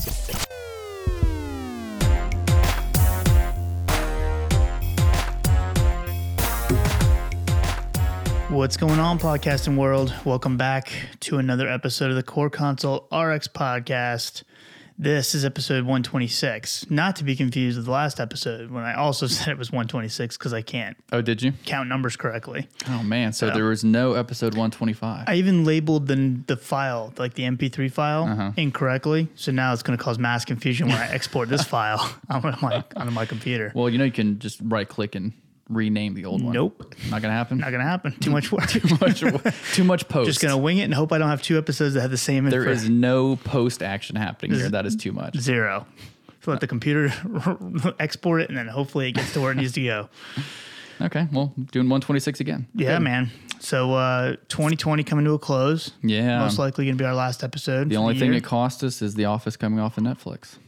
What's going on, podcasting world? Welcome back to another episode of the CorConsult RX podcast. This is episode 126, not to be confused with the last episode when I also said it was 126 because I can't Oh, did you? count numbers correctly. Oh man, so there was no episode 125. I even labeled the the file, like the MP3 file, uh-huh. incorrectly. So now it's going to cause mass confusion when I export this file on my onto my computer. well, you know you can just right click and rename the old one. Nope, Not gonna happen. not going to happen. Too much work. too much too much post. Just going to wing it and hope I don't have two episodes that have the same. there info. is no post action happening here. That is too much. Zero. So let the computer export it, and then hopefully it gets to where it needs to go. Okay, well, doing 126 again. Yeah, man. So uh, 2020 coming to a close. Yeah. Most likely going to be our last episode. the only thing it cost us is The Office coming off of Netflix.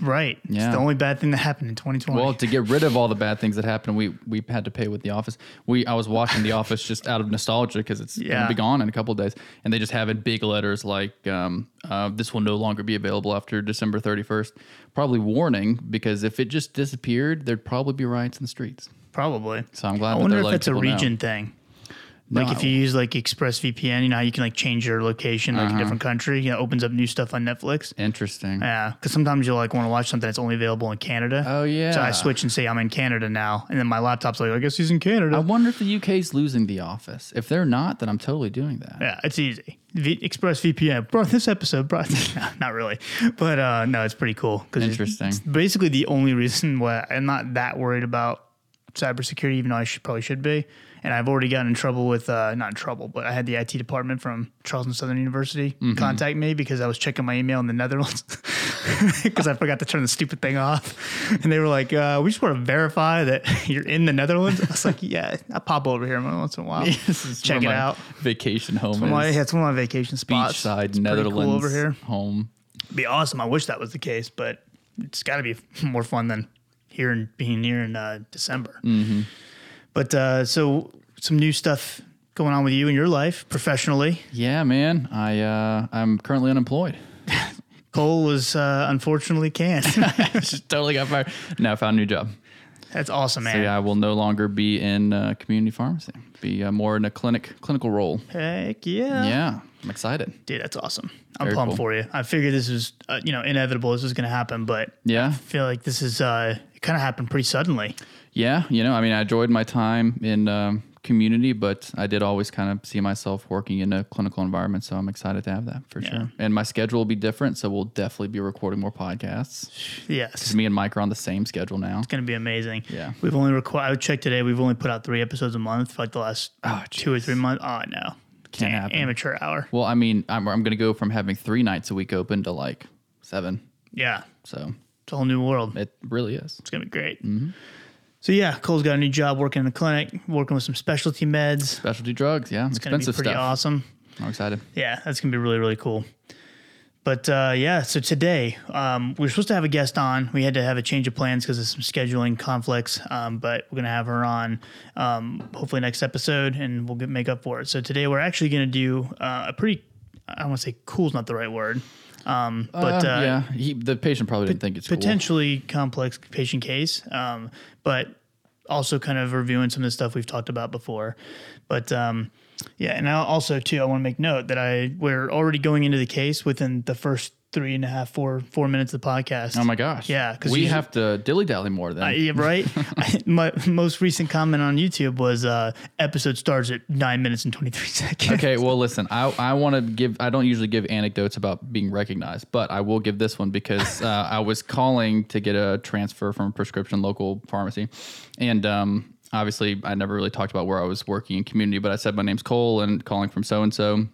Right. It's Yeah. the only bad thing that happened in 2020. Well, to get rid of all the bad things that happened, we we had to pay with The Office. We I was watching The Office just out of nostalgia because it's Yeah. gonna be gone in a couple of days, and they just have in big letters like um, uh, "This will no longer be available after December 31st." Probably warning because if it just disappeared, there'd probably be riots in the streets. Probably. So I'm glad. I that wonder if it's a region know. region thing. Like if you use like ExpressVPN, you know how you can like change your location Uh-huh. like a different country. You know, opens up new stuff on Netflix. Interesting. Yeah, because sometimes you'll like want to watch something that's only available in Canada. Oh yeah. So I switch and say I'm in Canada now, and then my laptop's like, I guess he's in Canada. I wonder if the UK's losing The Office. If they're not, then I'm totally doing that. Yeah, it's easy. V- ExpressVPN brought this episode. Brought no, not really, but uh, no, it's pretty cool because Interesting. It's basically the only reason why I'm not that worried about cybersecurity, even though I should probably should be. And I've already gotten in trouble with uh, not in trouble, but I had the IT department from Charleston Southern University Mm-hmm. contact me because I was checking my email in the Netherlands because I forgot to turn the stupid thing off, and they were like, uh, "We just want to verify that you're in the Netherlands." I was like, "Yeah, I pop over here once in a while, check it my out." Vacation home Well, is. yeah, it's one of my vacation spots. Beachside It's Netherlands cool over here. home. Be awesome. I wish that was the case, but it's got to be more fun than here and being here in uh, December. Mm-hmm. But uh, so some new stuff going on with you in your life professionally. Yeah, man. I uh, I'm currently unemployed. Cole was uh, unfortunately canned. Just totally got fired. Now I found a new job. That's awesome, man. So yeah, I will no longer be in uh, community pharmacy. Be uh, more in a clinic clinical role. Heck yeah. Yeah, I'm excited. Dude, that's awesome. I'm Very pumped cool. for you. I figured this was, uh, you know, inevitable. This was going to happen, but Yeah, I feel like this is, uh, kind of happened pretty suddenly. yeah. You know, I mean, I enjoyed my time in um, community, but I did always kind of see myself working in a clinical environment. So I'm excited to have that for Yeah. sure. And my schedule will be different, so we'll definitely be recording more podcasts. Yes. Me and Mike are on the same schedule now. It's going to be amazing. Yeah. We've only recorded, I checked today, we've only put out three episodes a month for like the last Oh, two or three months. Oh, no. Can't an happen. amateur hour. Well, I mean, I'm, I'm going to go from having three nights a week open to like seven. Yeah. So It's a whole new world. it really is. It's going to be great. Mm-hmm. So, yeah, Cole's got a new job working in the clinic, working with some specialty meds. Specialty drugs, yeah, It's going to be expensive pretty stuff. awesome. I'm excited. Yeah, that's gonna be really really cool. But uh, yeah, so today um, we were supposed to have a guest on. We had to have a change of plans because of some scheduling conflicts. Um, but we're gonna have her on um, hopefully next episode, and we'll get make up for it. So today we're actually gonna do uh, a pretty I don't want to say cool is not the right word, um, but Uh, uh, yeah, he, the patient probably didn't think it's cool. potentially complex patient case, um, but also kind of reviewing some of the stuff we've talked about before. But um, yeah, and I also too, I want to make note that I we're already going into the case within the first three and a half, four four minutes of the podcast. Oh my gosh. Yeah, because we have to dilly dally more than Uh, yeah, right. I, my most recent comment on YouTube was uh, episode starts at nine minutes and twenty three seconds. okay, well, listen, I, I want to give, I don't usually give anecdotes about being recognized, but I will give this one because uh, I was calling to get a transfer from a prescription local pharmacy. And um, obviously, I never really talked about where I was working in community, but I said, my name's Cole and calling from so and so.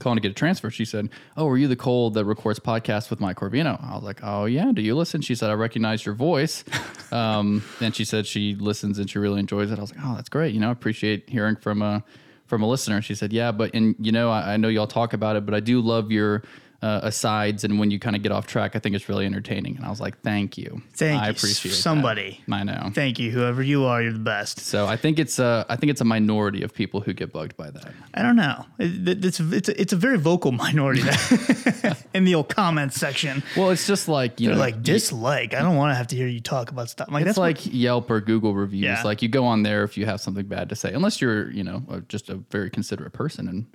Calling to get a transfer. She said, Oh, are you the Cole that records podcasts with Mike Corvino? I was like, Oh, yeah. Do you listen? She said, I recognize your voice. Um, and she said she listens and she really enjoys it. I was like, Oh, that's great. You know, I appreciate hearing from a, from a listener. She said, Yeah, but, and you know, I, I know y'all talk about it, but I do love your, uh, asides and when you kind of get off track, I think it's really entertaining. And I was like, thank you. Thank I you, appreciate that. somebody. I know. Thank you, whoever you are. You're the best. So I think it's a I think it's a minority of people who get bugged by that. I don't know. It, it's it's a, it's a very vocal minority that- in the old comments section. Well, it's just like you They're know, like dislike. I don't want to have to hear you talk about stuff. Like It's that's like Yelp or Google reviews. Yeah. Like you go on there if you have something bad to say, unless you're, you know, uh, just a very considerate person and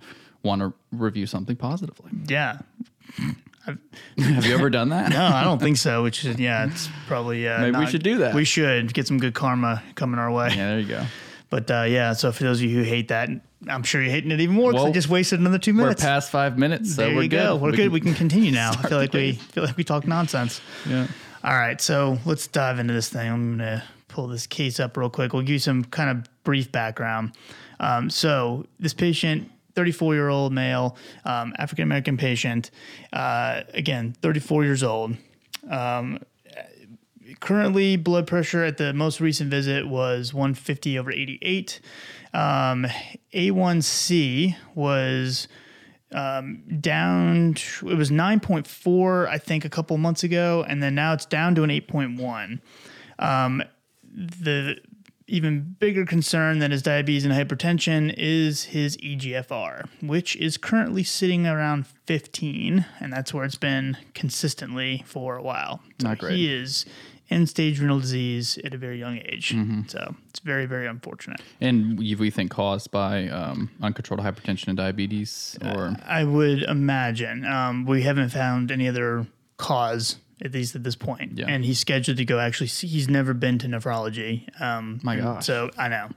want to review something positively. yeah. Have you ever done that? No, I don't think so. Which is yeah, it's probably uh, Maybe we should do that. We should get some good karma coming our way. Yeah, there you go. But uh, yeah, so for those of you who hate that, I'm sure you're hating it even more because I just wasted another two minutes. We're past five minutes, so there we're you good. go. We're We good. can- we can continue now. I feel like we feel like we talk nonsense. yeah. All right, so let's dive into this thing. I'm gonna pull this case up real quick. We'll give you some kind of brief background. Um, so this patient. 34 year old male, um, African American patient, uh, again, 34 years old. Um, currently, blood pressure at the most recent visit was 150 over 88. Um, A1C was um, down, to- it was 9.4, I think, a couple months ago, and then now it's down to an 8.1 the even bigger concern than his diabetes and hypertension is his EGFR, which is currently sitting around 15, and that's where it's been consistently for a while. So Not great. He is end stage renal disease at a very young age. Mm-hmm. So it's very, very unfortunate. And we, we think caused by um, uncontrolled hypertension and diabetes, or I would imagine. Um, we haven't found any other cause, at least at this point. Yeah. And he's scheduled to go actually see, he's never been to nephrology. Um, My gosh. So I know.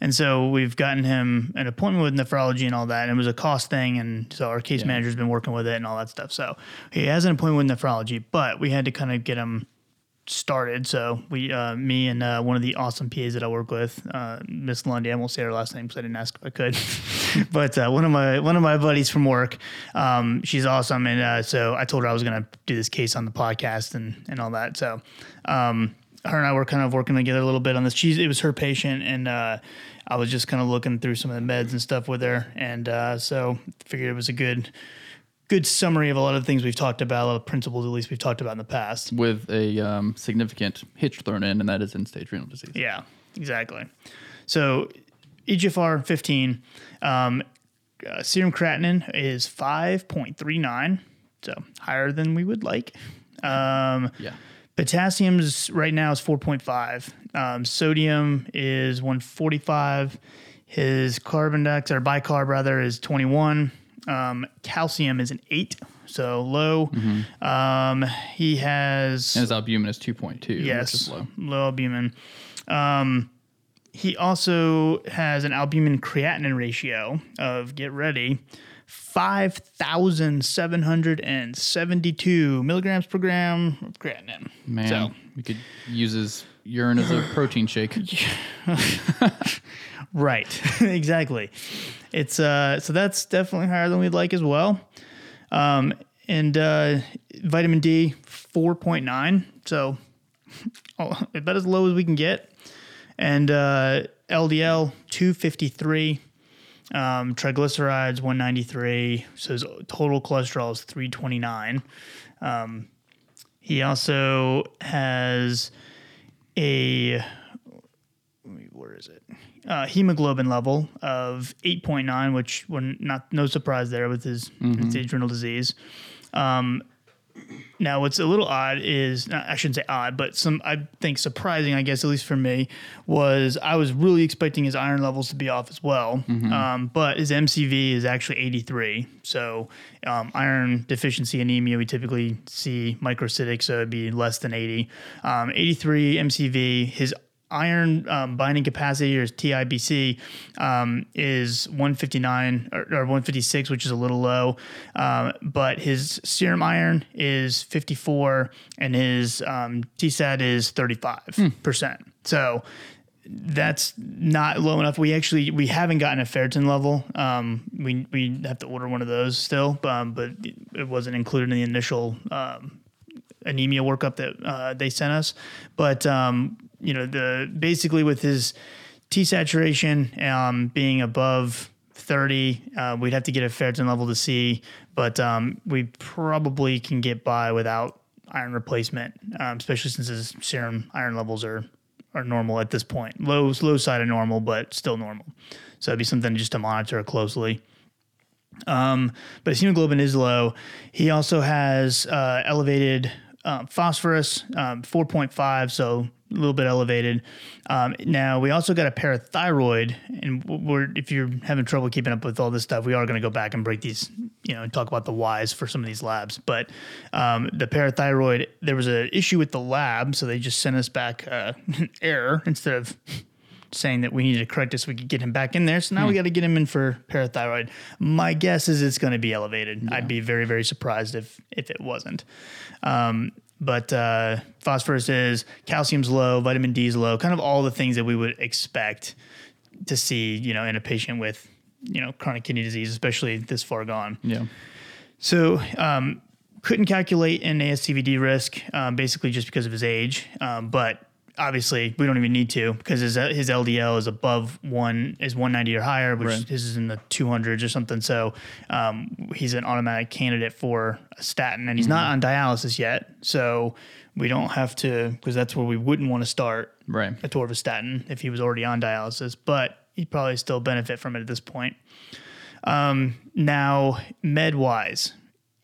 And so we've gotten him an appointment with nephrology and all that. And it was a cost thing. And so our case manager's been working with it and all that stuff. So he has an appointment with nephrology, but we had to kind of get him started. So we, uh, me and uh, one of the awesome PAs that I work with, uh, Miss Lundy. I won't say her last name because I didn't ask if I could, but uh, one of my one of my buddies from work, um, she's awesome, and uh, so I told her I was gonna do this case on the podcast and and all that. So. Um, her and I were kind of working together a little bit on this. She's it was her patient, and uh, I was just kind of looking through some of the meds and stuff with her, and uh, so figured it was a good good summary of a lot of things we've talked about, a lot of principles at least we've talked about in the past. with a um, significant hitch thrown in, and that is end stage renal disease. Yeah, exactly. So EGFR 15, um, uh, serum creatinine is 5.39, so higher than we would like. Um, Yeah. Potassium's right now is 4.5. Um, sodium is 145. His carbon dioxide or bicarb rather is 21. Um, calcium is an eight, so low. Um, he has And his albumin is 2.2, which yes is low. low albumin. Um, he also has an albumin creatinine ratio of get ready. 5,772 milligrams per gram of creatinine. Man, So, we could use his urine as a protein shake. Right, exactly. It's uh, so that's definitely higher than we'd like as well. Um, and uh, vitamin D four point nine, so oh, about as low as we can get. And uh, LDL two fifty three, um, triglycerides one ninety three. So his total cholesterol is three twenty nine. Um, he also has a where is it? Uh, hemoglobin level of 8.9, which we're not no surprise there with his stage renal disease. Um, now, what's a little odd is not- I shouldn't say odd, but some I think surprising, I guess at least for me, was I was really expecting his iron levels to be off as well, um, but his MCV is actually 83. So um, iron deficiency anemia we typically see microcytic, so it'd be less than 80. Um, 83 MCV. His iron um, binding capacity or TIBC um, is 159 or, or 156, which is a little low. Um, but his serum iron is 54 and his um, TSAT is 35%. So that's not low enough. We actually we haven't gotten a ferritin level. Um, we we have to order one of those still, um, but it wasn't included in the initial um, anemia workup that uh, they sent us. But um, you know, the basically with his T saturation um, being above 30. Uh, we'd have to get a ferritin level to see, but um, we probably can get by without iron replacement, um, especially since his serum iron levels are are normal at this point. Low low side of normal, but still normal. So it'd be something just to monitor closely. Um, but his hemoglobin is low. He also has uh, elevated uh, phosphorus, um, 4.5, so a little bit elevated. Um, now we also got a parathyroid, and we're if you're having trouble keeping up with all this stuff, we are going to go back and break these, you know, and talk about the whys for some of these labs. But um, the parathyroid, there was an issue with the lab, so they just sent us back uh, error instead of saying that we needed to correct this, we could get him back in there. So now hmm. we got to get him in for parathyroid. My guess is it's going to be elevated. Yeah. I'd be very, very surprised if if it wasn't. Um, but uh, phosphorus is, calcium's low, vitamin D's low, kind of all the things that we would expect to see, you know, in a patient with, you know, chronic kidney disease, especially this far gone. Yeah. So um, couldn't calculate an ASCVD risk, um, basically just because of his age, um, but obviously we don't even need to because his his LDL is above one is 190 or higher, which right. his is in the 200s or something. So um, he's an automatic candidate for a statin, and he's mm-hmm. not on dialysis yet. So we don't have to because that's where we wouldn't want to start right. atorvastatin if he was already on dialysis, but he'd probably still benefit from it at this point. Um, now, med wise,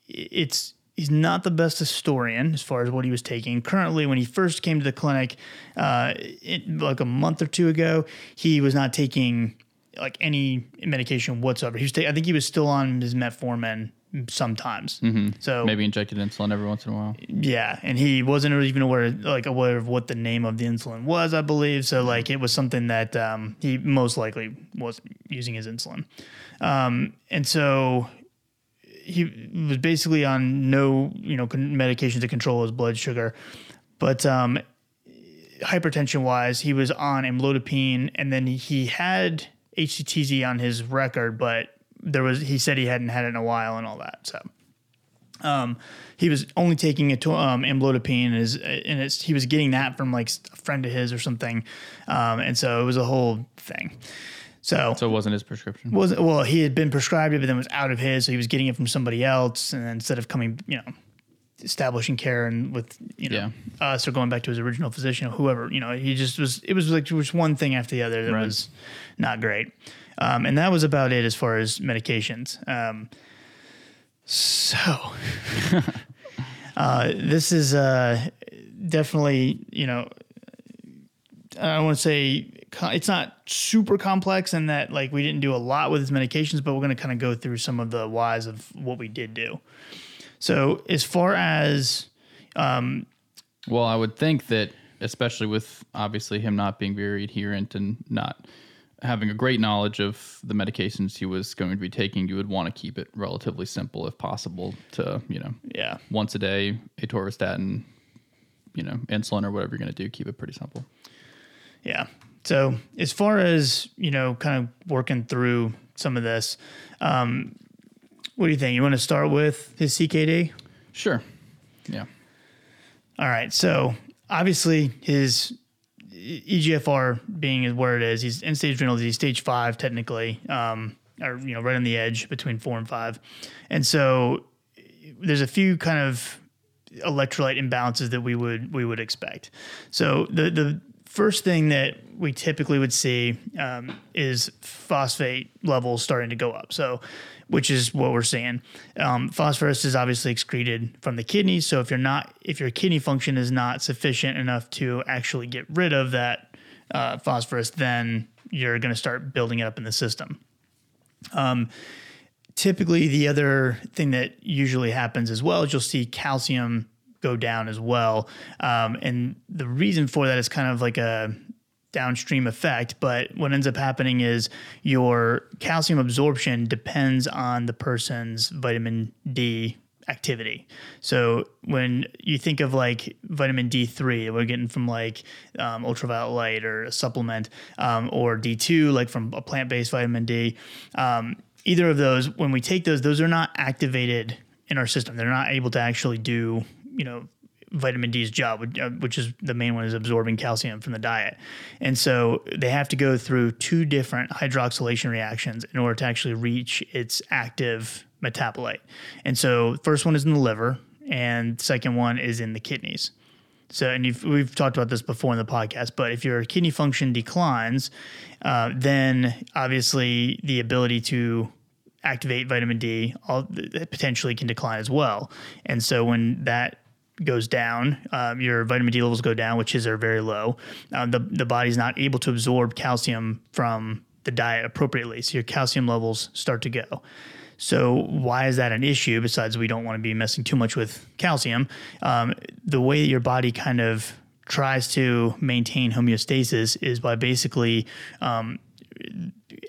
it's he's not the best historian as far as what he was taking. Currently, when he first came to the clinic, uh, it, like a month or two ago, he was not taking like any medication whatsoever. He was, ta- I think he was still on his metformin sometimes. Mm-hmm. So maybe injected insulin every once in a while. Yeah, and he wasn't even aware, like aware of what the name of the insulin was. I believe so. Like it was something that um, he most likely was using his insulin, um, and so he was basically on no you know medication to control his blood sugar, but um, hypertension wise, he was on amlodipine, and then he had HCTZ on his record, but there was he said he hadn't had it in a while and all that. So. Um, he was only taking a to, um, amlodipine, and, his, and it's, he was getting that from like a friend of his or something, um, and so it was a whole thing. So, so it wasn't his prescription. Wasn't well. He had been prescribed it, but then was out of his, so he was getting it from somebody else. And instead of coming, you know, establishing care and with you know yeah. us or going back to his original physician or whoever, you know, he just was. It was like just one thing after the other that right. was not great. Um, and that was about it as far as medications. Um, so uh, this is uh, definitely, you know, I don't want to say it's not super complex in that like we didn't do a lot with his medications, but we're going to kind of go through some of the whys of what we did do. So as far as, um, well, I would think that especially with obviously him not being very adherent and not having a great knowledge of the medications he was going to be taking, you would want to keep it relatively simple if possible to, you know, yeah, once a day, atorvastatin, you know, insulin or whatever you're going to do, keep it pretty simple. Yeah. So as far as you know, kind of working through some of this, um, what do you think? You want to start with his CKD? Sure. Yeah. All right. So obviously his EGFR being where it is, he's end stage renal disease, stage five technically, um, or you know, right on the edge between four and five, and so there's a few kind of electrolyte imbalances that we would we would expect. So the the first thing that we typically would see um, is phosphate levels starting to go up. So, which is what we're seeing. Um, phosphorus is obviously excreted from the kidneys. So if you're not, if your kidney function is not sufficient enough to actually get rid of that uh, phosphorus, then you're going to start building it up in the system. Um, typically, the other thing that usually happens as well is you'll see calcium go down as well. Um, and the reason for that is kind of like a downstream effect. But what ends up happening is your calcium absorption depends on the person's vitamin D activity. So when you think of like vitamin D3 we're getting from like um, ultraviolet light or a supplement, um, or D2 like from a plant-based vitamin D, um, either of those, when we take those, those are not activated in our system. They're not able to actually do you know vitamin D's job, which, uh, is the main one is absorbing calcium from the diet. And so they have to go through two different hydroxylation reactions in order to actually reach its active metabolite. And so first one is in the liver and second one is in the kidneys. So, and we've talked about this before in the podcast, but if your kidney function declines, uh, then obviously the ability to activate vitamin D all, potentially can decline as well. And so when that goes down, um, your vitamin D levels go down, which is are very low. Um, the the body's not able to absorb calcium from the diet appropriately, so your calcium levels start to go. So why is that an issue? Besides, we don't want to be messing too much with calcium. Um, the way that your body kind of tries to maintain homeostasis is by basically um,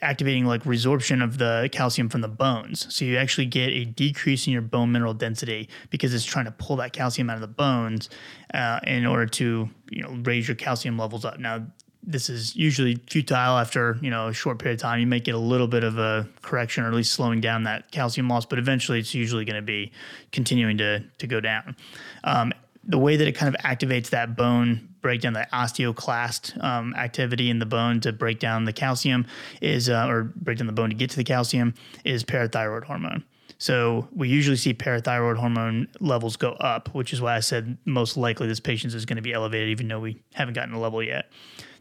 activating like resorption of the calcium from the bones. So you actually get a decrease in your bone mineral density because it's trying to pull that calcium out of the bones uh, in order to you know raise your calcium levels up. Now this is usually futile after you know a short period of time. You might get a little bit of a correction or at least slowing down that calcium loss, but eventually it's usually going to be continuing to to go down. Um, the way that it kind of activates that bone breakdown, the osteoclast um, activity in the bone to break down the calcium is, uh, or break down the bone to get to the calcium, is parathyroid hormone. So we usually see parathyroid hormone levels go up, which is why I said most likely this patient is going to be elevated, even though we haven't gotten a level yet.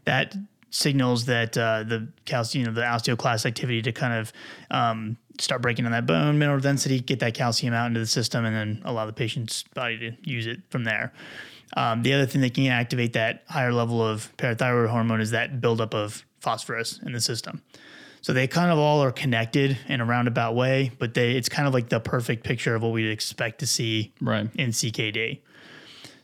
That signals that uh, the calcium, you know, the osteoclast activity to kind of um, start breaking down that bone mineral density, get that calcium out into the system, and then allow the patient's body to use it from there. Um, the other thing that can activate that higher level of parathyroid hormone is that buildup of phosphorus in the system. So they kind of all are connected in a roundabout way, but they it's kind of like the perfect picture of what we'd expect to see right. in CKD.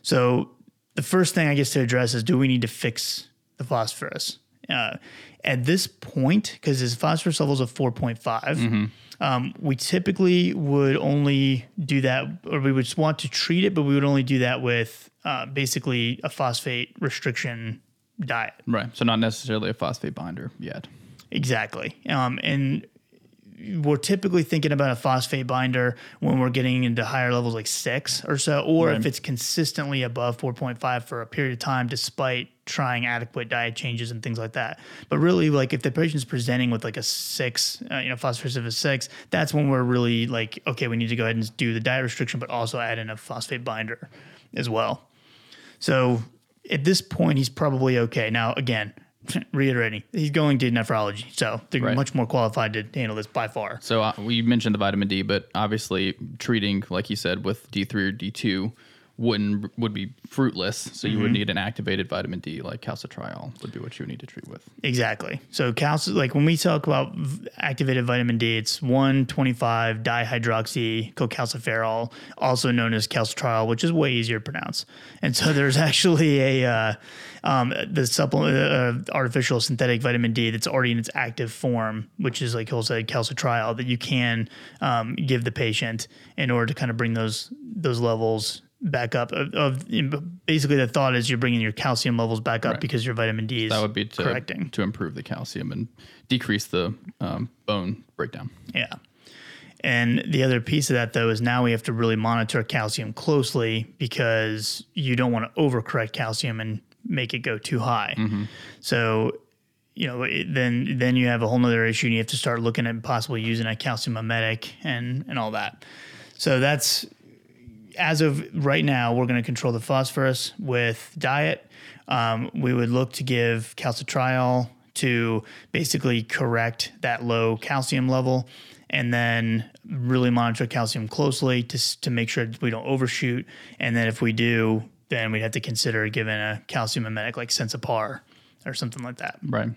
So the first thing I guess to address is do we need to fix the phosphorus? Uh, at this point, because his phosphorus levels of 4.5, mm-hmm. um, we typically would only do that, or we would want to treat it, but we would only do that with uh, basically a phosphate restriction diet. Right. So not necessarily a phosphate binder yet. Exactly. Um, and we're typically thinking about a phosphate binder when we're getting into higher levels like six or so, or right. if it's consistently above 4.5 for a period of time, despite trying adequate diet changes and things like that. But really, like if the patient's presenting with like a six, uh, you know, phosphorus of a six, that's when we're really like, okay, we need to go ahead and do the diet restriction, but also add in a phosphate binder as well. So at this point, he's probably okay. Now, again, reiterating, he's going to nephrology, so they're right. much more qualified to handle this by far. So uh, we mentioned the vitamin D, but obviously treating, like you said, with D three or D two wouldn't would be fruitless. So you mm-hmm. would need an activated vitamin D like calcitriol would be what you would need to treat with. Exactly. So calci like when we talk about activated vitamin D, it's 125 dihydroxy cholecalciferol, also known as calcitriol, which is way easier to pronounce. And so there's actually a uh, um, the supplement uh, artificial synthetic vitamin D that's already in its active form, which is like he'll say calcitriol that you can um, give the patient in order to kind of bring those those levels back up of, of you know, basically the thought is you're bringing your calcium levels back up right. because your vitamin D is that would be to, correcting to improve the calcium and decrease the um, bone breakdown. Yeah. And the other piece of that though is now we have to really monitor calcium closely because you don't want to overcorrect calcium and make it go too high. Mm-hmm. So you know, then then you have a whole nother issue and you have to start looking at possibly using a calcium mimetic and and all that. So that's as of right now, we're going to control the phosphorus with diet. Um, we would look to give calcitriol to basically correct that low calcium level and then really monitor calcium closely to, to make sure we don't overshoot. And then if we do, then we'd have to consider giving a calcium mimetic like Sensipar or something like that. Right.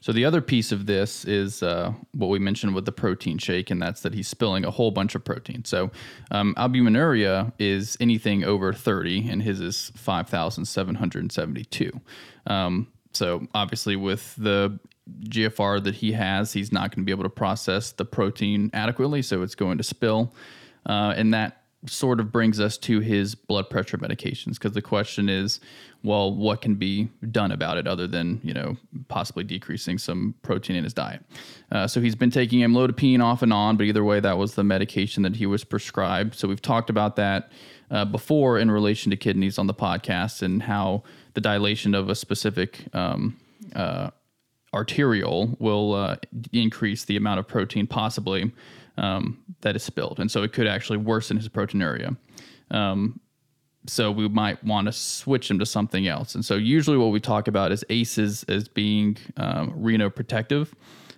So the other piece of this is uh, what we mentioned with the protein shake, and that's that he's spilling a whole bunch of protein. So um, albuminuria is anything over 30, and his is 5,772. Um, so obviously, with the GFR that he has, he's not going to be able to process the protein adequately, so it's going to spill. Uh, and that sort of brings us to his blood pressure medications because the question is, well, what can be done about it other than you know possibly decreasing some protein in his diet? Uh, so he's been taking amlodipine off and on, but either way, that was the medication that he was prescribed. So we've talked about that uh, before in relation to kidneys on the podcast and how the dilation of a specific um, uh, arteriole will uh, increase the amount of protein possibly um, that is spilled, and so it could actually worsen his proteinuria. Um, so we might want to switch them to something else. And so usually what we talk about is ACEs as being um, renoprotective.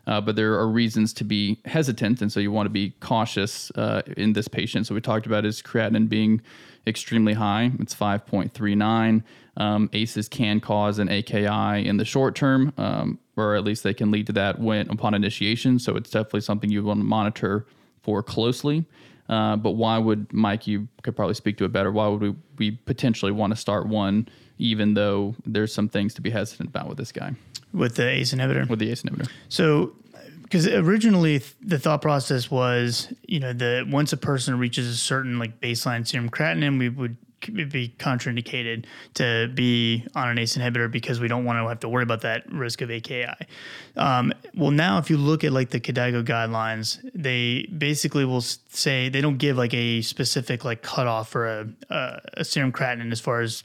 Uh, but there are reasons to be hesitant, and so you want to be cautious uh, in this patient. So we talked about his creatinine being extremely high; it's 5.39. Um, ACEs can cause an AKI in the short term, um, or at least they can lead to that when upon initiation. So it's definitely something you want to monitor for closely. Uh, but why would Mike? You could probably speak to it better. Why would we, we potentially want to start one, even though there's some things to be hesitant about with this guy? with the ACE inhibitor. With the ACE inhibitor. So, because originally th- the thought process was, you know, that once a person reaches a certain like baseline serum creatinine, we it'd be contraindicated to be on an ACE inhibitor because we don't want to have to worry about that risk of AKI. Um, well, now if you look at like the KDIGO guidelines, they basically will say they don't give like a specific like cutoff for a, a, a serum creatinine as far as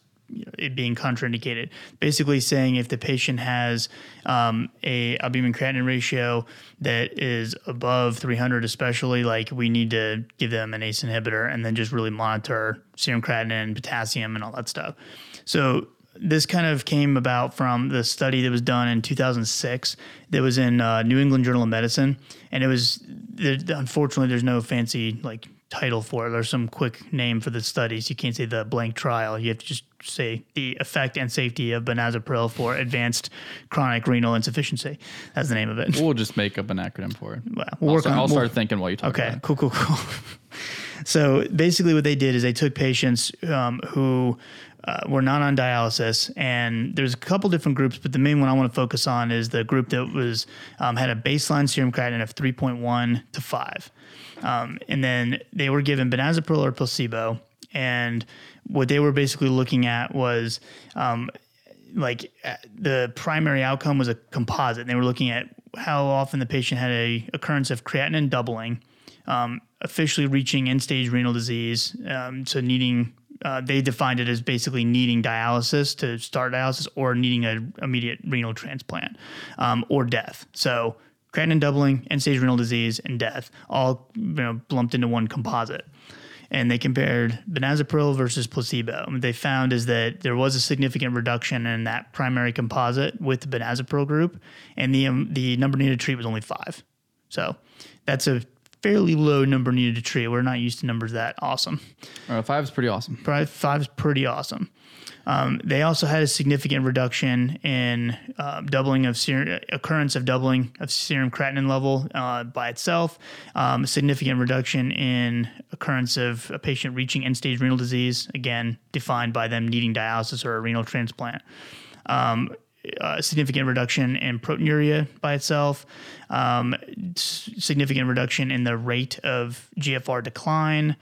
it being contraindicated. Basically, saying if the patient has um, a albumin creatinine ratio that is above 300, especially like we need to give them an ACE inhibitor and then just really monitor serum creatinine, potassium, and all that stuff. So this kind of came about from the study that was done in 2006 that was in uh, New England Journal of Medicine, and it was unfortunately there's no fancy like title for it. or some quick name for the studies. You can't say the blank trial. You have to just say the effect and safety of benazepril for advanced chronic renal insufficiency. That's the name of it. We'll just make up an acronym for it. Well, we'll I'll, work start, on- I'll we'll- start thinking while you talk Okay, about it. Okay. Cool, cool, cool. so basically, what they did is they took patients um, who uh, were not on dialysis, and there's a couple different groups, but the main one I want to focus on is the group that was um, had a baseline serum creatinine of 3.1 to 5, um, and then they were given benazepril or placebo, and what they were basically looking at was um, like uh, the primary outcome was a composite. And they were looking at how often the patient had a occurrence of creatinine doubling, um, officially reaching end stage renal disease, um, so needing. Uh, they defined it as basically needing dialysis to start dialysis or needing an immediate renal transplant um, or death. So creatinine doubling, end stage renal disease, and death all you know lumped into one composite and they compared benazepril versus placebo. What they found is that there was a significant reduction in that primary composite with the benazepril group, and the um, the number needed to treat was only five. So that's a fairly low number needed to treat. We're not used to numbers that awesome. Uh, five is pretty awesome. Probably five is pretty awesome. Um, they also had a significant reduction in uh, doubling of occurrence of doubling of serum creatinine level uh, by itself. Um, a significant reduction in occurrence of a patient reaching end stage renal disease, again defined by them needing dialysis or a renal transplant. Um, a significant reduction in proteinuria by itself, um, significant reduction in the rate of GFR decline,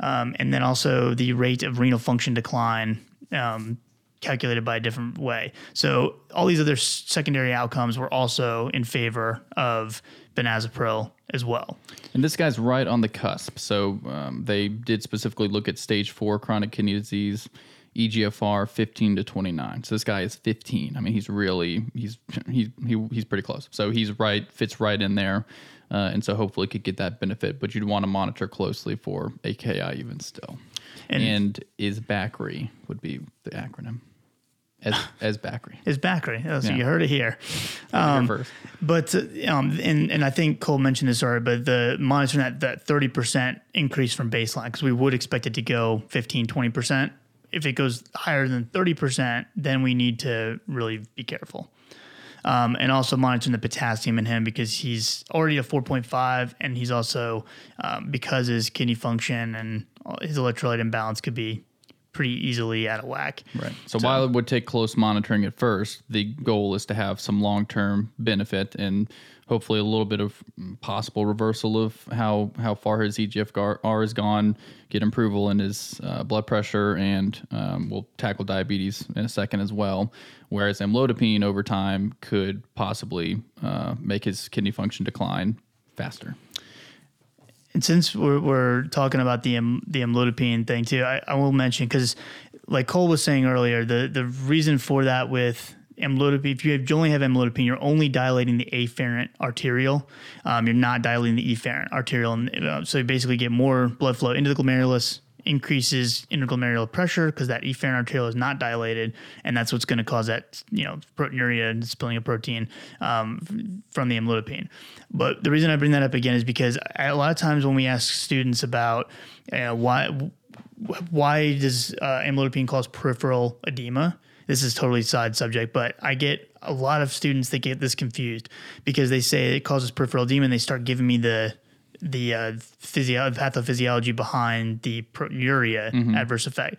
um, and then also the rate of renal function decline um, calculated by a different way. So all these other secondary outcomes were also in favor of benazepril as well. And this guy's right on the cusp. So um, they did specifically look at stage four chronic kidney disease, EGFR 15 to 29. So this guy is 15. I mean, he's really he's he's he, he's pretty close. So he's right, fits right in there, uh, and so hopefully could get that benefit. But you'd want to monitor closely for AKI even still. And- And, is Bacri would be the acronym. As as Bacri. Is Bacri. Oh, so Yeah. you heard it here. Um. But um, and and I think Cole mentioned this already, but the monitoring that that thirty percent increase from baseline because we would expect it to go 15, 20 percent. If it goes higher than thirty percent, then we need to really be careful. Um, and also monitoring the potassium in him because he's already a 4.5 and he's also um, because his kidney function and his electrolyte imbalance could be pretty easily out of whack. Right. So, while it would take close monitoring at first, the goal is to have some long term benefit and hopefully a little bit of possible reversal of how how far his EGFR has gone, get approval in his uh, blood pressure, and um, we'll tackle diabetes in a second as well. Whereas amlodipine over time could possibly uh, make his kidney function decline faster. And since we're, we're talking about the the amlodipine thing too, I, I will mention because, like Cole was saying earlier, the the reason for that with amlodipine, if you only have amlodipine, you're only dilating the afferent arteriole. Um, you're not dilating the efferent arteriole, and uh, so you basically get more blood flow into the glomerulus, increases intraglomerular pressure because that efferent arteriole is not dilated, and that's what's going to cause that you know proteinuria and spilling of protein um, from the amlodipine. But the reason I bring that up again is because a lot of times when we ask students about uh, why why does uh, amlodipine cause peripheral edema, this is totally side subject, but I get a lot of students that get this confused because they say it causes peripheral edema and they start giving me the the uh, physio- pathophysiology behind the proteinuria Mm-hmm. adverse effect.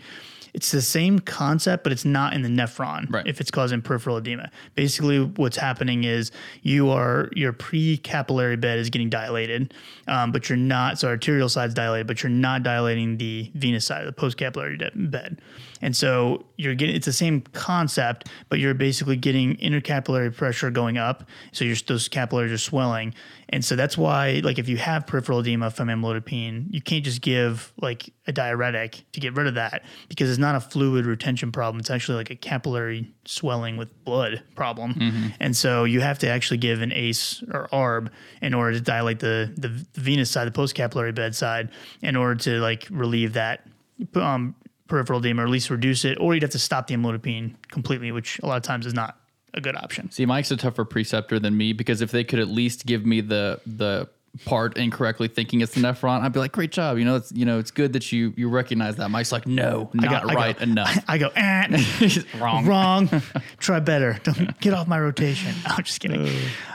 It's the same concept, but it's not in the nephron Right. if it's causing peripheral edema. Basically, what's happening is you are your pre-capillary bed is getting dilated, um, but you're not. So arterial side's dilated, but you're not dilating the venous side, the post-capillary de- bed. And so you're getting it's the same concept, but you're basically getting intercapillary pressure going up. So your those capillaries are swelling, and so that's why like if you have peripheral edema from amlodipine, you can't just give like a diuretic to get rid of that because it's not a fluid retention problem. It's actually like a capillary swelling with blood problem. And so you have to actually give an ACE or ARB in order to dilate the the, venous side, the post capillary bed side, in order to like relieve that um, peripheral edema or at least reduce it, or you'd have to stop the amlodipine completely, which a lot of times is not a good option. See, Mike's a tougher preceptor than me because if they could at least give me the the part incorrectly thinking it's the nephron, I'd be like, great job. You know, it's you know, it's good that you you recognize that. Mike's like, no, not go- I go- right enough. I go, eh, Wrong. wrong. Try better. Don't get off my rotation. I'm just kidding.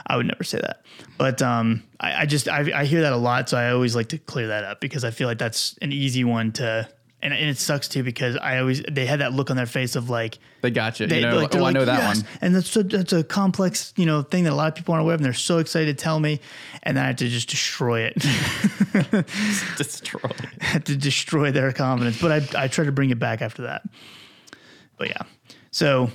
I would never say that. But um, I, I just I, I hear that a lot, so I always like to clear that up because I feel like that's an easy one to. And, and it sucks too because I always they had that look on their face of like They got you. they, you know, like, oh, they're I know that "Yes." one. and that's so, that's a complex you know thing that a lot of people aren't aware of and they're so excited to tell me and then I have to just destroy it Destroy. had to destroy their confidence. But I, I try to bring it back after that. But yeah. So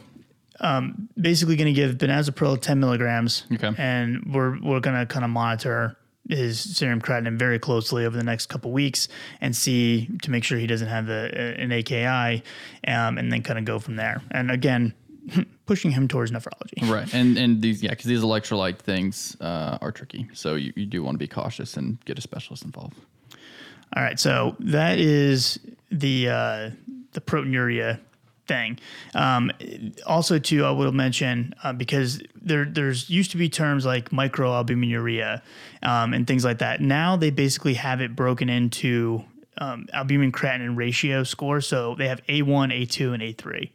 um, basically going to give benazepril 10 milligrams. Okay. And we're, we're going to kind of monitor his serum creatinine very closely over the next couple weeks and see to make sure he doesn't have a, an AKI um, and then kind of go from there. And again, pushing him towards nephrology. Right. And and these yeah, because these electrolyte things uh, are tricky. So you, you do want to be cautious and get a specialist involved. All right, so that is the uh, the proteinuria thing. Um, also, too, I will mention uh, because there there's used to be terms like microalbuminuria um, and things like that. Now they basically have it broken into um, albumin creatinine ratio score. So they have A1, A2, and A3.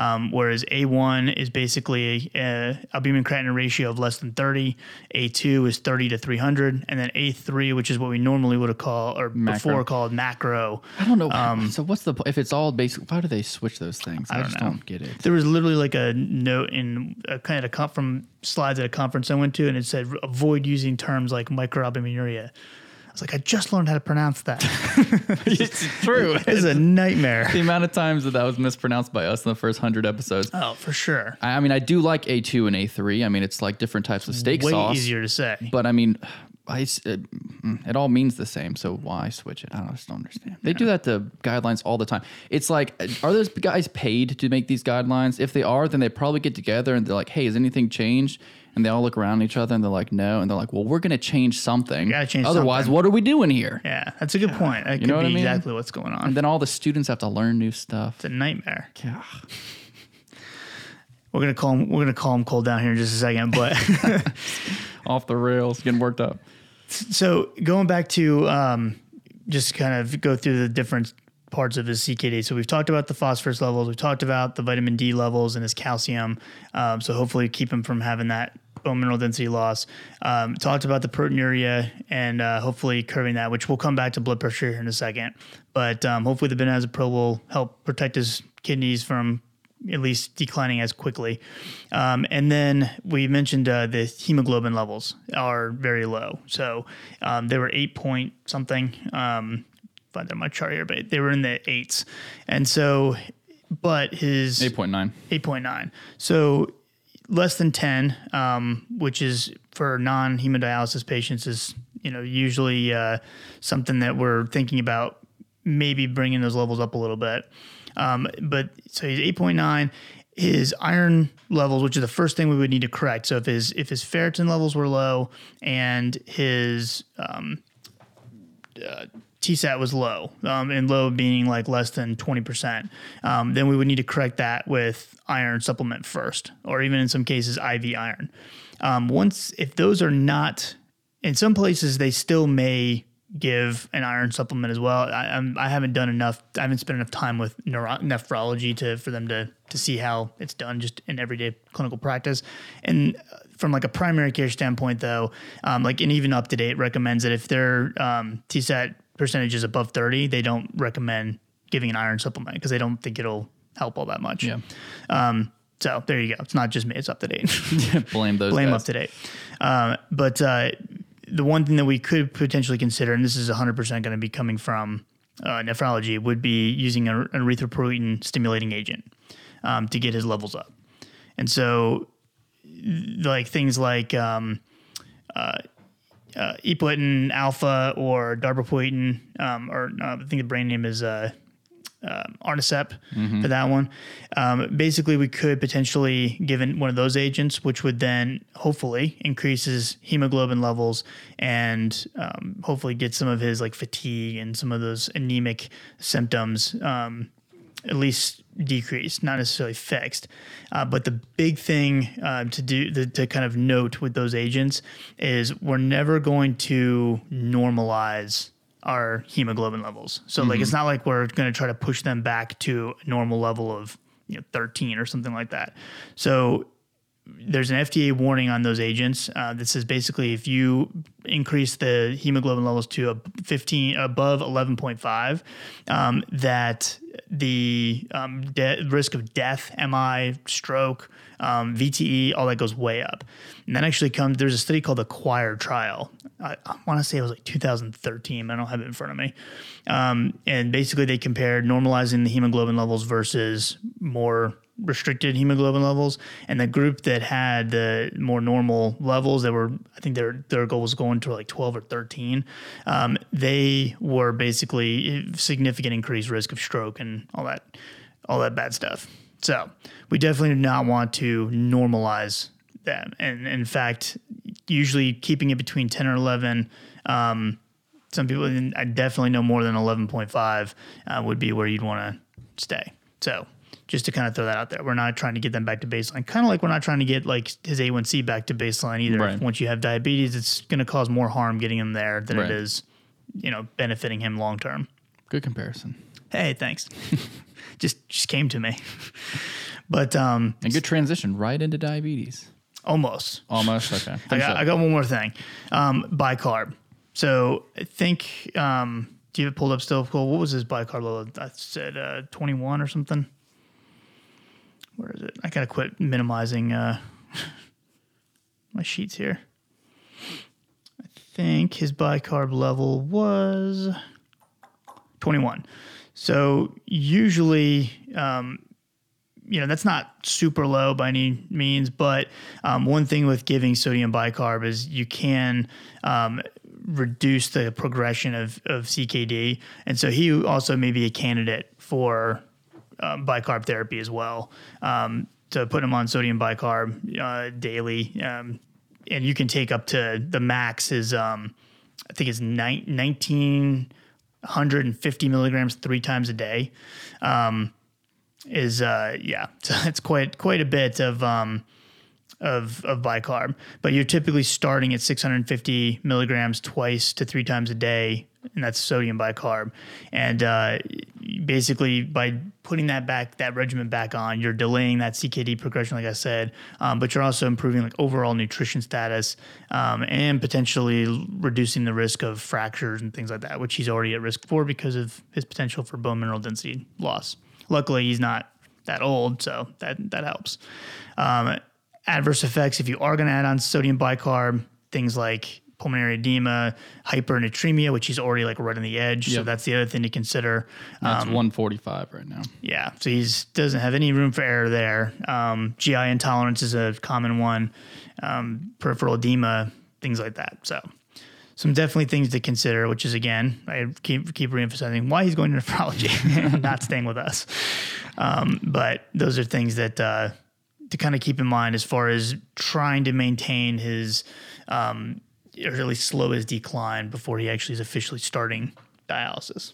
Um, whereas A1 is basically a, albumin creatinine ratio of less than 30, A2 is 30 to 300, and then A3, which is what we normally would have called or before called macro. I don't know. so what's the if it's all basic? Why do they switch those things? I, just don't get it. There was literally like a note in a kind of a, from slides at a conference I went to, and it said avoid using terms like microalbuminuria. I was like, I just learned how to pronounce that. it's true. it's a nightmare. the amount of times that that was mispronounced by us in the first hundred episodes. Oh, for sure. I, I mean, I do like A two and A three. I mean, it's like different types of steak Way sauce. easier to say. But I mean, I, it, mm, it all means the same. So why switch it? I don't, just don't understand. They do that to guidelines all the time. It's like, are those guys paid to make these guidelines? If they are, then they probably get together and they're like, hey, has anything changed? And they all look around each other and they're like, no. And they're like, well, we're going to change something. gotta change Otherwise, something. what are we doing here? Yeah, that's a good point. That could know be I mean? exactly what's going on. And then all the students have to learn new stuff. it's a nightmare. Yeah. We're gonna call him. We're gonna call him cold down here in just a second. But Off the rails, getting worked up. So going back to um, just kind of go through the different parts of his CKD. So we've talked about the phosphorus levels. We've talked about the vitamin D levels and his calcium. Um, so hopefully keep him from having that bone mineral density loss. Um, talked about the proteinuria and uh, hopefully curving that, which we'll come back to blood pressure here in a second. But um, hopefully the benazepril will help protect his kidneys from at least declining as quickly. Um, and then we mentioned uh, the hemoglobin levels are very low. So um, they were eight point something. Um, find that my chart here, but they were in the eights. And so, but his 8.9. 8.9. So less than 10, um, which is for non hemodialysis patients, is you know usually uh, something that we're thinking about maybe bringing those levels up a little bit. Um, but so he's 8.9. His iron levels, which is the first thing we would need to correct. So if his if his ferritin levels were low and his um, uh, TSAT was low, um, and low being like less than 20%, um, then we would need to correct that with iron supplement first, or even in some cases, IV iron. Um, once, if those are not, in some places, they still may give an iron supplement as well. I, I'm, I haven't done enough, I haven't spent enough time with neuro- nephrology to, for them to, to see how it's done just in everyday clinical practice. And uh, from like a primary care standpoint, though, um, like and even UpToDate recommends that if their um, TSAT percentage is above 30, they don't recommend giving an iron supplement because they don't think it'll help all that much. Yeah. Um, so there you go. It's not just me. It's UpToDate. Blame those Blame guys. up to date. Um, but uh, the one thing that we could potentially consider, and this is 100% going to be coming from uh, nephrology, would be using an erythropoietin stimulating agent um, to get his levels up. And so, like things like um, uh, uh, epoetin alpha or darbepoetin, um, or uh, I think the brand name is uh, um, Aranesp for that one. Um, basically, we could potentially give in one of those agents, which would then hopefully increases hemoglobin levels and um, hopefully get some of his like fatigue and some of those anemic symptoms um, at least decreased, not necessarily fixed. Uh, but the big thing uh, to do the, to kind of note with those agents is we're never going to normalize our hemoglobin levels. So like it's not like we're going to try to push them back to a normal level of you know 13 or something like that. So there's an FDA warning on those agents uh, that says basically if you increase the hemoglobin levels to a 15 above 11.5, um, that the um, de- risk of death, MI, stroke, um, VTE, all that goes way up. And that actually comes. There's a study called the Choir Trial. I, I want to say it was like 2013. I don't have it in front of me. Um, and basically, they compared normalizing the hemoglobin levels versus more restricted hemoglobin levels and the group that had the more normal levels that were i think their their goal was going to like 12 or 13 um, they were basically significant increased risk of stroke and all that all that bad stuff so we definitely do not want to normalize them. and in fact usually keeping it between 10 or 11 um, some people i definitely know more than 11.5 uh, would be where you'd want to stay so just to kind of throw that out there. We're not trying to get them back to baseline. Kind of like we're not trying to get like his A1C back to baseline either. Right. Once you have diabetes, it's going to cause more harm getting him there than Right. it is, you know, benefiting him long term. Good comparison. Hey, thanks. just just came to me. but um And good transition right into diabetes. almost. Almost. Okay. I got, up. I got one more thing. Um, bicarb. So I think, um, do you have it pulled up still? Cool. What was his bicarb level? I said uh, 21 or something. Where is it? I gotta quit minimizing uh, my sheets here. I think his bicarb level was 21. So usually, um, you know, that's not super low by any means, but um, one thing with giving sodium bicarb is you can um, reduce the progression of, of CKD. And so he also may be a candidate for um, bicarb therapy as well. Um, to put him on sodium bicarb uh, daily. Um, and you can take up to the max is, um, I think it's ni- 19 150 milligrams three times a day um, is uh, yeah so it's quite quite a bit of um, of of bicarb. But you're typically starting at 650 milligrams twice to three times a day and that's sodium bicarb. And uh, basically by putting that back, that regimen back on, you're delaying that CKD progression, like I said, um, but you're also improving like overall nutrition status um, and potentially reducing the risk of fractures and things like that, which he's already at risk for because of his potential for bone mineral density loss. Luckily, he's not that old, so that that helps. Um, adverse effects if you are going to add on sodium bicarb, things like pulmonary edema, hypernatremia, which he's already like right on the edge. So that's the other thing to consider. That's Um, 145 right now. yeah, so he's doesn't have any room for error there. Um, GI intolerance is a common one. Um, peripheral edema, things like that. So some definitely things to consider. Which is again, I keep keep reemphasizing why he's going to nephrology and not staying with us. Um, but those are things that uh, to kind of keep in mind as far as trying to maintain his um, or least slow his decline before he actually is officially starting dialysis.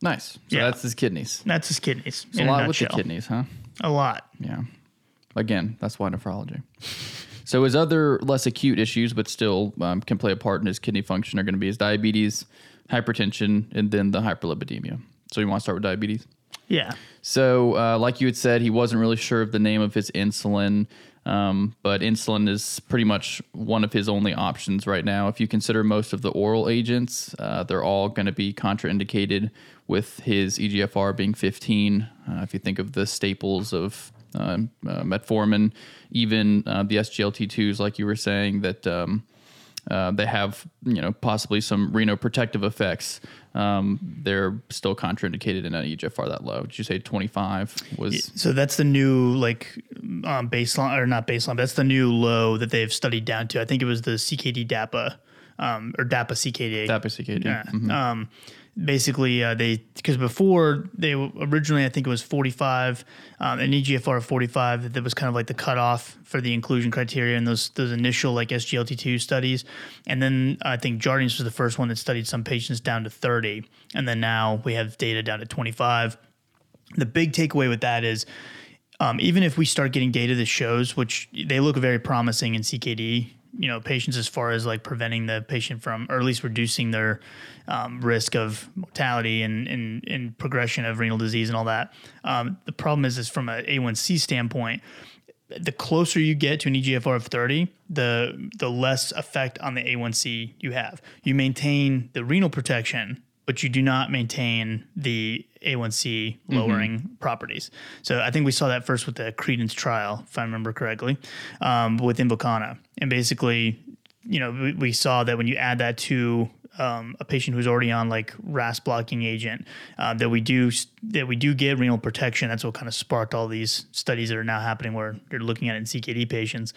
Nice. So Yeah. that's his kidneys. That's his kidneys. A lot with the kidneys, huh? A lot. Yeah. Again, that's why nephrology. So his other less acute issues, but still um, can play a part in his kidney function, are going to be his diabetes, hypertension, and then the hyperlipidemia. So you want to start with diabetes? Yeah. So, uh, like you had said, he wasn't really sure of the name of his insulin, um, but insulin is pretty much one of his only options right now. If you consider most of the oral agents, uh, they're all going to be contraindicated with his EGFR being 15. Uh, if you think of the staples of um, uh, metformin, even uh, the SGLT2s, like you were saying, that um, uh, they have you know possibly some renoprotective effects. Um, they're still contraindicated in an EGFR that low. Did you say 25 was? So that's the new like um, baseline or not baseline. But that's the new low that they've studied down to. I think it was the CKD DAPA um, or DAPA CKD. DAPA CKD. Yeah. Mhm. Basically, uh, they because before they originally I think it was 45, um, an EGFR of 45 that was kind of like the cutoff for the inclusion criteria in those those initial like SGLT2 studies, and then I think Jardiance was the first one that studied some patients down to 30, and then now we have data down to 25. The big takeaway with that is um, even if we start getting data that shows, which they look very promising in CKD, you know, patients as far as like preventing the patient from, or at least reducing their um, risk of mortality and, and, and progression of renal disease and all that. Um, the problem is, is from a A1C standpoint, the closer you get to an EGFR of 30, the the less effect on the A1C you have. You maintain the renal protection, but you do not maintain the A1C lowering properties. So I think we saw that first with the Credence trial, if I remember correctly, um, with Invokana. And basically, you know, we, we saw that when you add that to um, a patient who's already on like RAS blocking agent, uh, that we do that we do get renal protection. That's what kind of sparked all these studies that are now happening where they're looking at it in CKD patients.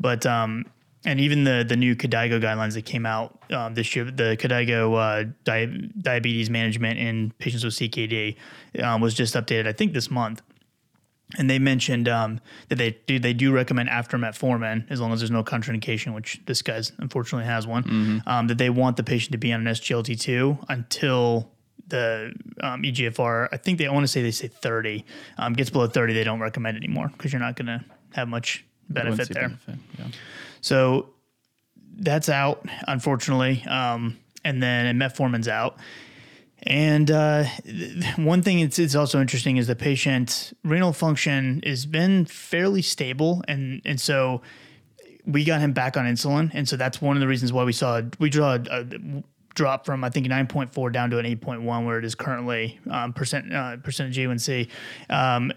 But um, and even the the new KDIGO guidelines that came out um, this year, the KDIGO uh, di- diabetes management in patients with CKD um, was just updated, I think, this month and they mentioned um, that they do they do recommend after metformin as long as there's no contraindication, which this guy's unfortunately has one. Um, that they want the patient to be on an SGLT2 until the um, EGFR. I think they I want to say they say 30 um, gets below 30. They don't recommend anymore because you're not going to have much benefit there. benefit, Yeah. So that's out, unfortunately. Um, and then metformin's out. And uh, one thing it's, it's also interesting is the patient renal function has been fairly stable, and and so we got him back on insulin, and so that's one of the reasons why we saw we draw a, a drop from I think 9.4 down to an 8.1 where it is currently um, percent uh, percentage A1C. Um,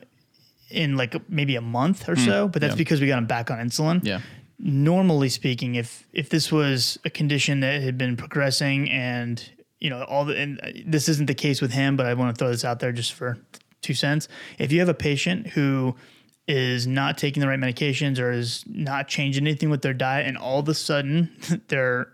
in like maybe a month or so, but that's yeah. because we got him back on insulin Yeah. Normally speaking, if if this was a condition that had been progressing and you know all the and this isn't the case with him, but I want to throw this out there just for two cents. If you have a patient who is not taking the right medications or is not changing anything with their diet, and all of a sudden their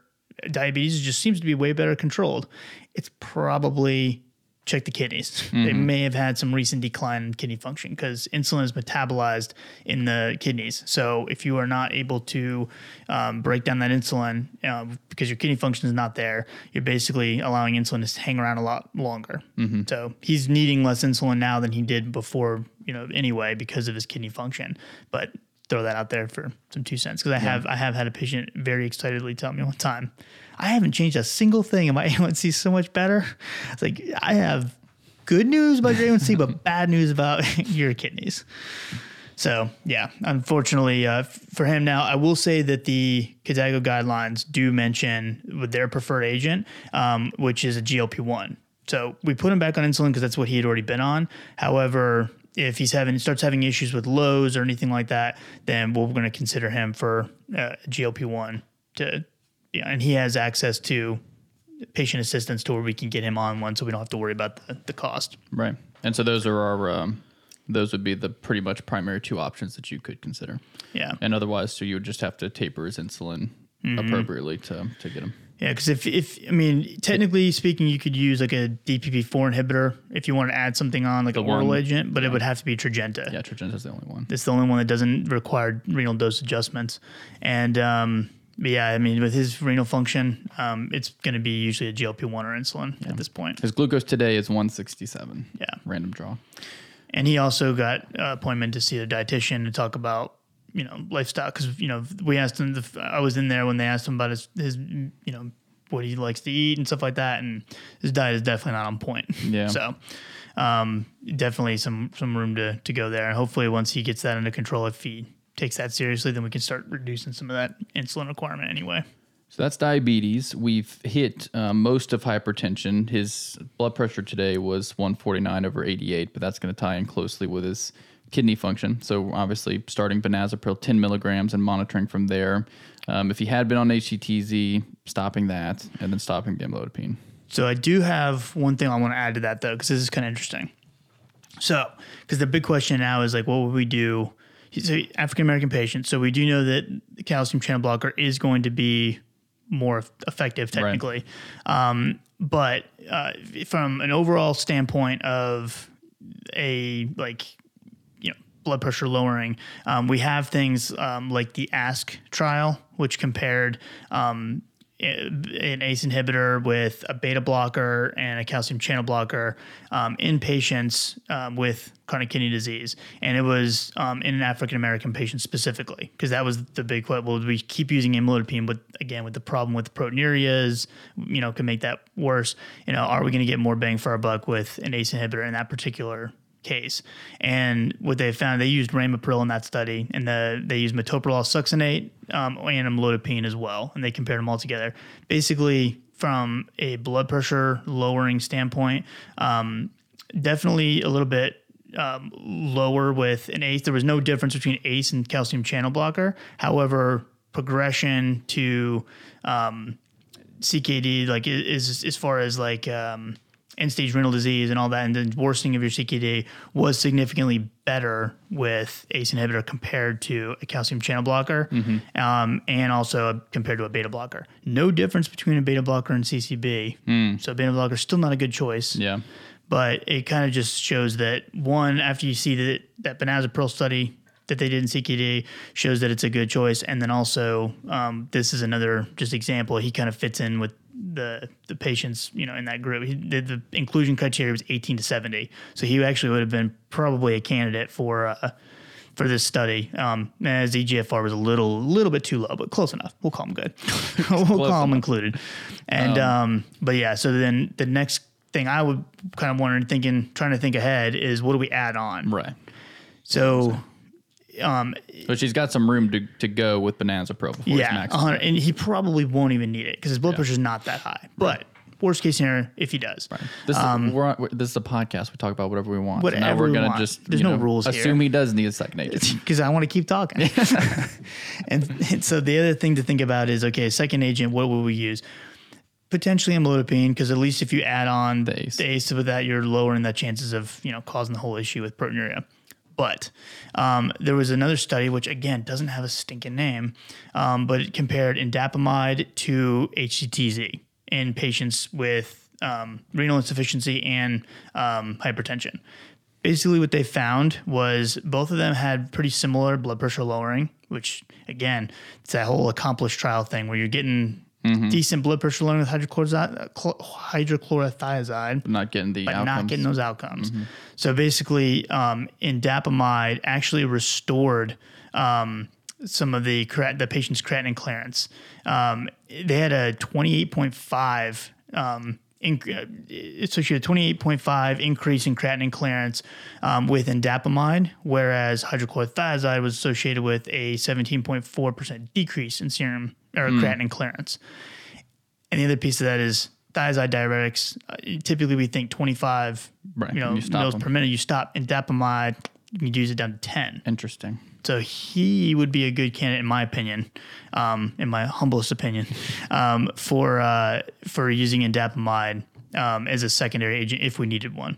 diabetes just seems to be way better controlled, it's probably check the kidneys. They may have had some recent decline in kidney function because insulin is metabolized in the kidneys. So if you are not able to um, break down that insulin uh, because your kidney function is not there, you're basically allowing insulin to hang around a lot longer. So he's needing less insulin now than he did before, you know, anyway, because of his kidney function. But throw that out there for some two cents because I have I have had a patient very excitedly tell me one time, I haven't changed a single thing, and my A1C is so much better. It's like I have good news about your A1C, but bad news about your kidneys. So yeah, unfortunately uh, for him now, I will say that the KDIGO guidelines do mention with their preferred agent, um, which is a GLP one. So we put him back on insulin because that's what he had already been on. However, if he's having starts having issues with lows or anything like that, then we're going to consider him for uh, GLP one to, yeah, and he has access to patient assistance to where we can get him on one, so we don't have to worry about the, the cost. Right. And so those are our um, those would be the pretty much primary two options that you could consider. Yeah. And otherwise, so you would just have to taper his insulin appropriately to to get him. Yeah, because if, if I mean, technically speaking, you could use like a DPP4 inhibitor if you want to add something on, like an oral one- agent, but it would have to be Tradjenta. Yeah, Tradjenta's the only one. It's the only one that doesn't require renal dose adjustments. And um, but yeah, I mean, with his renal function, um, it's going to be usually a GLP-1 or insulin at this point. His glucose today is 167. Yeah. Random draw. And he also got an appointment to see a dietitian to talk about, you know, lifestyle. Because, you know, we asked him, the, I was in there when they asked him about his, his, you know, what he likes to eat and stuff like that. And his diet is definitely not on point. Yeah. So um, definitely some, some room to, to go there. And hopefully once he gets that under control, if he takes that seriously, then we can start reducing some of that insulin requirement anyway. So that's diabetes. We've hit uh, most of hypertension. His blood pressure today was 149 over 88, but that's going to tie in closely with his kidney function. So obviously, starting benazepril 10 milligrams and monitoring from there. Um, if he had been on HCTZ, stopping that and then stopping the amlodipine. So I do have one thing I want to add to that though, because this is kind of interesting. So, because the big question now is like, what would we do? He's an African American patient, so we do know that the calcium channel blocker is going to be more effective technically. Um, but uh, from an overall standpoint of a like you know blood pressure lowering. Um, we have things um, like the AASK trial, which compared um, an ACE inhibitor with a beta blocker and a calcium channel blocker um, in patients um, with chronic kidney disease, and it was um, in an African American patient specifically because that was the big question. Well, we keep using amlodipine, but again, with the problem with proteinurias, you know, can make that worse. You know, are we going to get more bang for our buck with an ACE inhibitor in that particular case. And what they found, they used ramipril in that study, and the, they used metoprolol succinate um, and amlodipine as well, and they compared them all together. Basically, from a blood pressure lowering standpoint, um, definitely a little bit um, lower with an ACE. There was no difference between ACE and calcium channel blocker. However, progression to um, CKD, like is as far as like um, end stage renal disease and all that, and the worsening of your CKD was significantly better with ACE inhibitor compared to a calcium channel blocker, um, and also compared to a beta blocker. No difference between a beta blocker and CCB. So beta blocker is still not a good choice Yeah. but it kind of just shows that one after you see that that benazepril study that they did in CKD shows that it's a good choice, and then also um, this is another just example. He kind of fits in with the the patients you know in that group. He, the, the inclusion criteria was 18 to 70, so he actually would have been probably a candidate for. Uh, for this study, um, as EGFR was a little, little bit too low, but close enough. We'll call him good. we'll call him included. And um, but yeah, so then the next thing I would kind of wondering, thinking, trying to think ahead is what do we add on? Right. So, um, But she's got some room to, to go with benazepril before it's yeah, max. 100, and he probably won't even need it because his blood pressure is not that high. But worst case scenario, if he does, This, is, we're, on- we're- this is a podcast. We talk about whatever we want. So now Um, Whatever we're we gonna just There's you no know, rules here. Assume he does need a second agent. because I want to keep talking. and, and so the other thing to think about is okay, second agent, what will we use? Potentially amlodipine, because at least if you add on The ACE. the ACE with that, you're lowering the chances of you know causing the whole issue with proteinuria. But um, there was another study, which again doesn't have a stinking name, um, but it compared indapamide to HCTZ in patients with um, renal insufficiency and um, hypertension. Basically, what they found was both of them had pretty similar blood pressure lowering, which again, it's that whole accomplished trial thing where you're getting decent blood pressure lowering with hydrochlorothiazide, hydrochlorothiazide not getting the but outcomes. not getting those outcomes. So basically, um, indapamide actually restored um, some of the the patient's creatinine clearance. Um, they had a 28.5 um, inc- associated 28.5 increase in creatinine clearance um, with indapamide, whereas hydrochlorothiazide was associated with a 17.4% decrease in serum or creatinine clearance. And the other piece of that is thiazide diuretics. Uh, typically, we think 25 Right, you know, you mils them. per minute. You stop indapamide, you can use it down to 10. Interesting. So he would be a good candidate, in my opinion, um, in my humblest opinion, um, for uh, for using indapamide um, as a secondary agent if we needed one.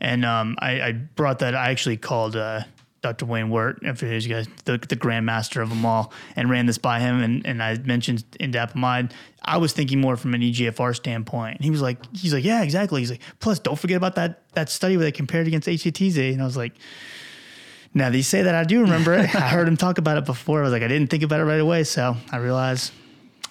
And um, I, I brought that. I actually called uh, Dr. Wayne Wirt, if you guys, the, the grandmaster of them all, and ran this by him. And, and I mentioned in indapamide. I was thinking more from an EGFR standpoint. And he was like, he's like, yeah, exactly. He's like, plus, don't forget about that that study where they compared against HCTZ. And I was like. Now that you say that, I do remember it. I heard him talk about it before. I was like, I didn't think about it right away, so I realized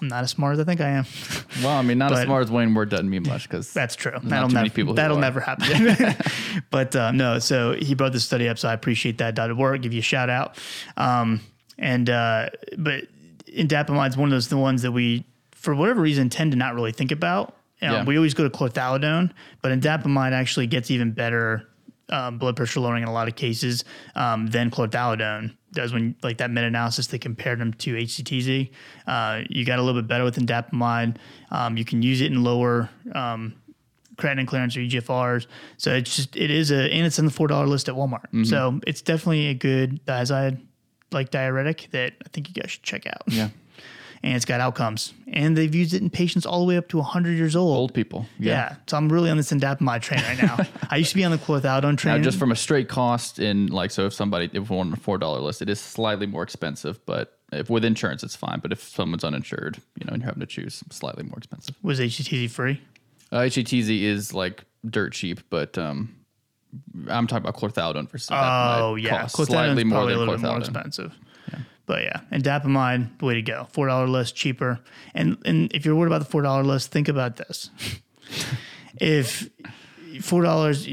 I'm not as smart as I think I am. Well, I mean, not as smart as Wayne Word doesn't mean much because That's true. that'll never, people that'll are. never happen. but uh, no, so he brought this study up, so I appreciate that. Dot work, give you a shout out. Um, and uh, but indapamide is one of those the ones that we, for whatever reason, tend to not really think about. Um, Yeah. We always go to chlorthalidone, but indapamide actually gets even better um, blood pressure lowering in a lot of cases um, than chlorthalidone does when like that meta-analysis they compared them to HCTZ. Uh, you got a little bit better with indapamide. Um, you can use it in lower um, creatinine clearance or EGFRs. So it's just it is a and it's in the four dollar list at Walmart. So it's definitely a good thiazide like diuretic that I think you guys should check out. yeah, And it's got outcomes. And they've used it in patients all the way up to 100 years old. old people. Yeah. Yeah. So I'm really on this indapamide train right now. I used to be on the chlorthalidone Now, train. just from a straight cost in like, so if somebody, if one on a four dollar list, it is slightly more expensive, but if with insurance, it's fine. But if someone's uninsured, you know, and you're having to choose, slightly more expensive. was HCTZ free? Uh, HCTZ is like dirt cheap, but um, I'm talking about chlorthalidone versus. Oh yeah, chlorthalidone's slightly more than bit more expensive. But yeah, and indapamide, way to go. Four dollar list, cheaper. And and if you're worried about the four dollar list, think about this. if four dollars,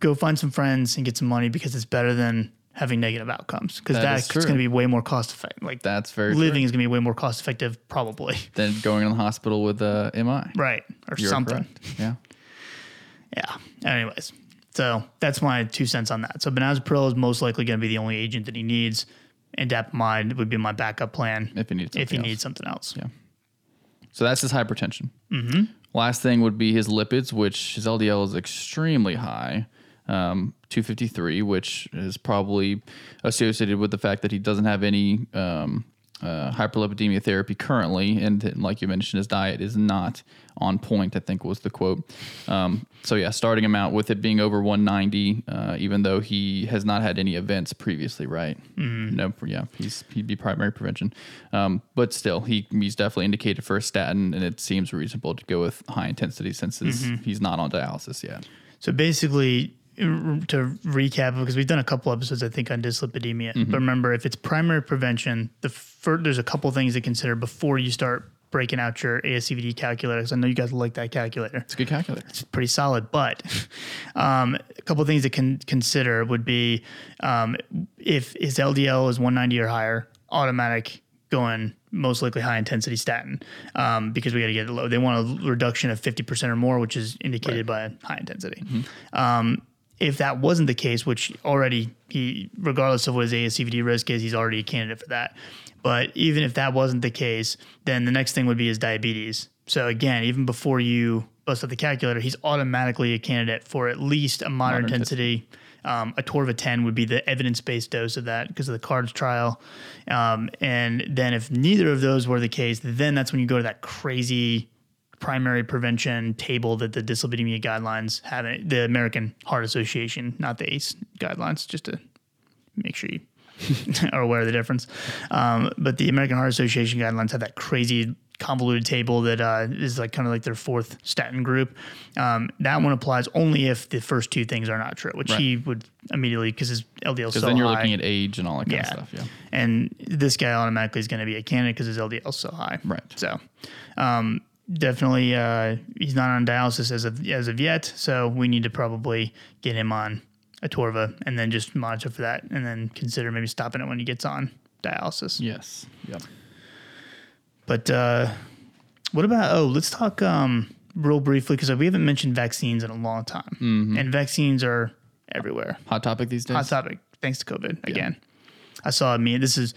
go find some friends and get some money because it's better than having negative outcomes because That that's going to be way more cost effective. Like That's very living true. is going to be way more cost effective, probably. than going in the hospital with uh, MI. Right or You're something. correct. Yeah. Yeah. Anyways, so that's my two cents on that. So benazepril is most likely going to be the only agent that he needs, indapamide would be my backup plan If you need if he else. needs something else. Yeah. So that's his hypertension. Mm-hmm. Last thing would be his lipids, which his LDL is extremely high, um, 253, which is probably associated with the fact that he doesn't have any um, uh, hyperlipidemia therapy currently, and like you mentioned, his diet is not on point. I think was the quote. Um, so yeah, starting him out with it being over 190, uh, even though he has not had any events previously, right? No, yeah, he's he'd be primary prevention, um, but still, he he's definitely indicated for a statin, and it seems reasonable to go with high intensity since his, he's not on dialysis yet. So basically, to recap, because we've done a couple episodes, I think, on dyslipidemia. Mm-hmm. But remember, if it's primary prevention, the fir- there's a couple things to consider before you start breaking out your ASCVD calculator. Because I know you guys like that calculator. It's a good calculator. it's pretty solid. But um, a couple things to con- consider would be um, if his LDL is 190 or higher, automatic going most likely high intensity statin um, because we got to get it low. They want a reduction of 50% or more, which is indicated by high intensity. Um, if that wasn't the case, which already he, regardless of what his ASCVD risk is, he's already a candidate for that. But even if that wasn't the case, then the next thing would be his diabetes. So again, even before you bust up the calculator, he's automatically a candidate for at least a moderate Moderate intensity. Um, Atorva 10 would be the evidence-based dose of that because of the CARDS trial. Um, and then if neither of those were the case, then that's when you go to that crazy primary prevention table that the dyslipidemia guidelines have, the American Heart Association, not the ACE guidelines, just to make sure you are aware of the difference. Um, but the American Heart Association guidelines have that crazy convoluted table that uh, is like kind of like their fourth statin group. Um, that one applies only if the first two things are not true, which he would immediately because his LDL is so high. Then you're looking at age and all that kind Yeah. of stuff. Yeah. And this guy automatically is going to be a candidate because his LDL is so high. Right. So, um, definitely, uh, he's not on dialysis as of as of yet. So we need to probably get him on Atorva and then just monitor for that, and then consider maybe stopping it when he gets on dialysis. Yes. Yep. But uh, what about? Oh, let's talk um, real briefly because we haven't mentioned vaccines in a long time, and vaccines are everywhere. Hot topic these days. Hot topic. Thanks to COVID again. I saw a meme. This is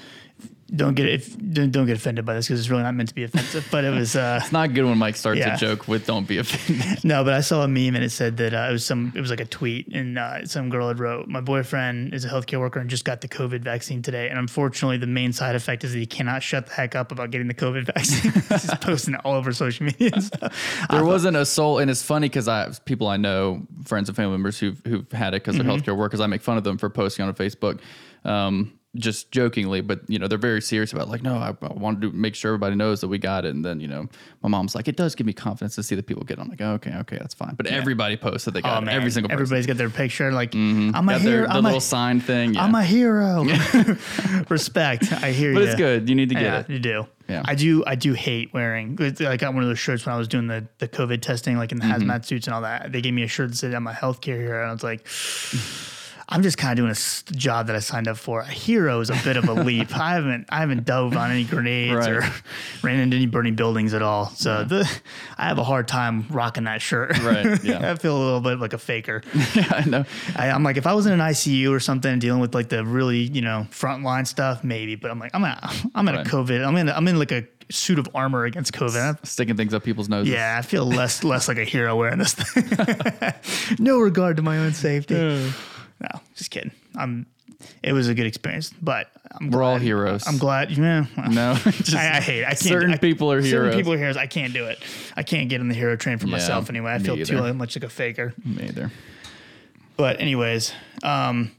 don't get if don't, don't get offended by this because it's really not meant to be offensive. But it was uh, It's not good when Mike starts Yeah. a joke with "Don't be offended." no. But I saw a meme and it said that uh, it was some. It was like a tweet and uh, some girl had wrote, "My boyfriend is a healthcare worker and just got the COVID vaccine today, and unfortunately, the main side effect is that he cannot shut the heck up about getting the COVID vaccine. He's posting it all over social media and stuff. there wasn't a soul, and it's funny because I people I know, friends and family members who've who've had it because they're Mm-hmm. healthcare workers. I make fun of them for posting on a Facebook, um, just jokingly, but you know they're very serious about like, no, I, I wanted to make sure everybody knows that we got it, and then you know my mom's like, it does give me confidence to see that people get. it. I'm like, okay, okay, that's fine. But everybody posts that they got Oh it. Every single person. everybody's got their picture. Like I'm a got their hero. the I'm little a, sign thing. Yeah. I'm a hero. Respect. I hear you. but it's good. You need to get yeah, it. you do. Yeah. I do. I do hate wearing. I got one of those shirts when I was doing the the COVID testing, like in the Mm-hmm. hazmat suits and all that. They gave me a shirt that said I'm a healthcare hero, and I was like. I'm just kind of doing a job that I signed up for. A hero is a bit of a leap. I haven't, I haven't dove on any grenades or ran into any burning buildings at all. So the, I have a hard time rocking that shirt. Right, yeah. I feel a little bit like a faker. yeah, I know. I, I'm like, if I was in an ICU or something dealing with like the really, you know, frontline stuff, maybe. But I'm like, I'm at, I'm in Right. a COVID. I'm in, I'm in like a suit of armor against COVID. Sticking things up people's noses. yeah, I feel less, less like a hero wearing this thing. no regard to my own safety. No, just kidding. I'm. It was a good experience, but I'm We're all heroes. I'm glad. Yeah, well, No, just I, I hate. It. I can't. certain I- people are Certain heroes. people are heroes. I can't do it. I can't get on the hero train for Yeah, myself anyway. I feel either. too much like a faker. Me either. But anyways, um,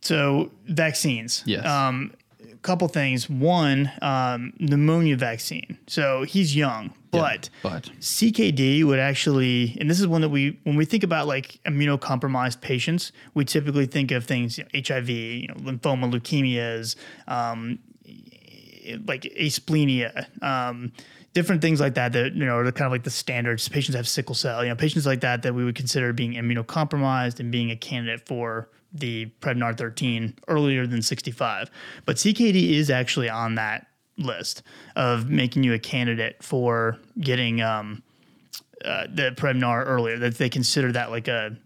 so vaccines. Yes. Um, a couple things. One, um, pneumonia vaccine. So he's young, but But CKD would actually, and this is one that we, when we think about like immunocompromised patients, we typically think of things, you know, HIV, you know, lymphoma, leukemias, um, like asplenia, um, different things like that that you know are kind of like the standards. Patients have sickle cell, you know, patients like that that we would consider being immunocompromised and being a candidate for the Prevnar 13 earlier than 65. But CKD is actually on that list of making you a candidate for getting um, uh, the Prevnar earlier. That they consider that like a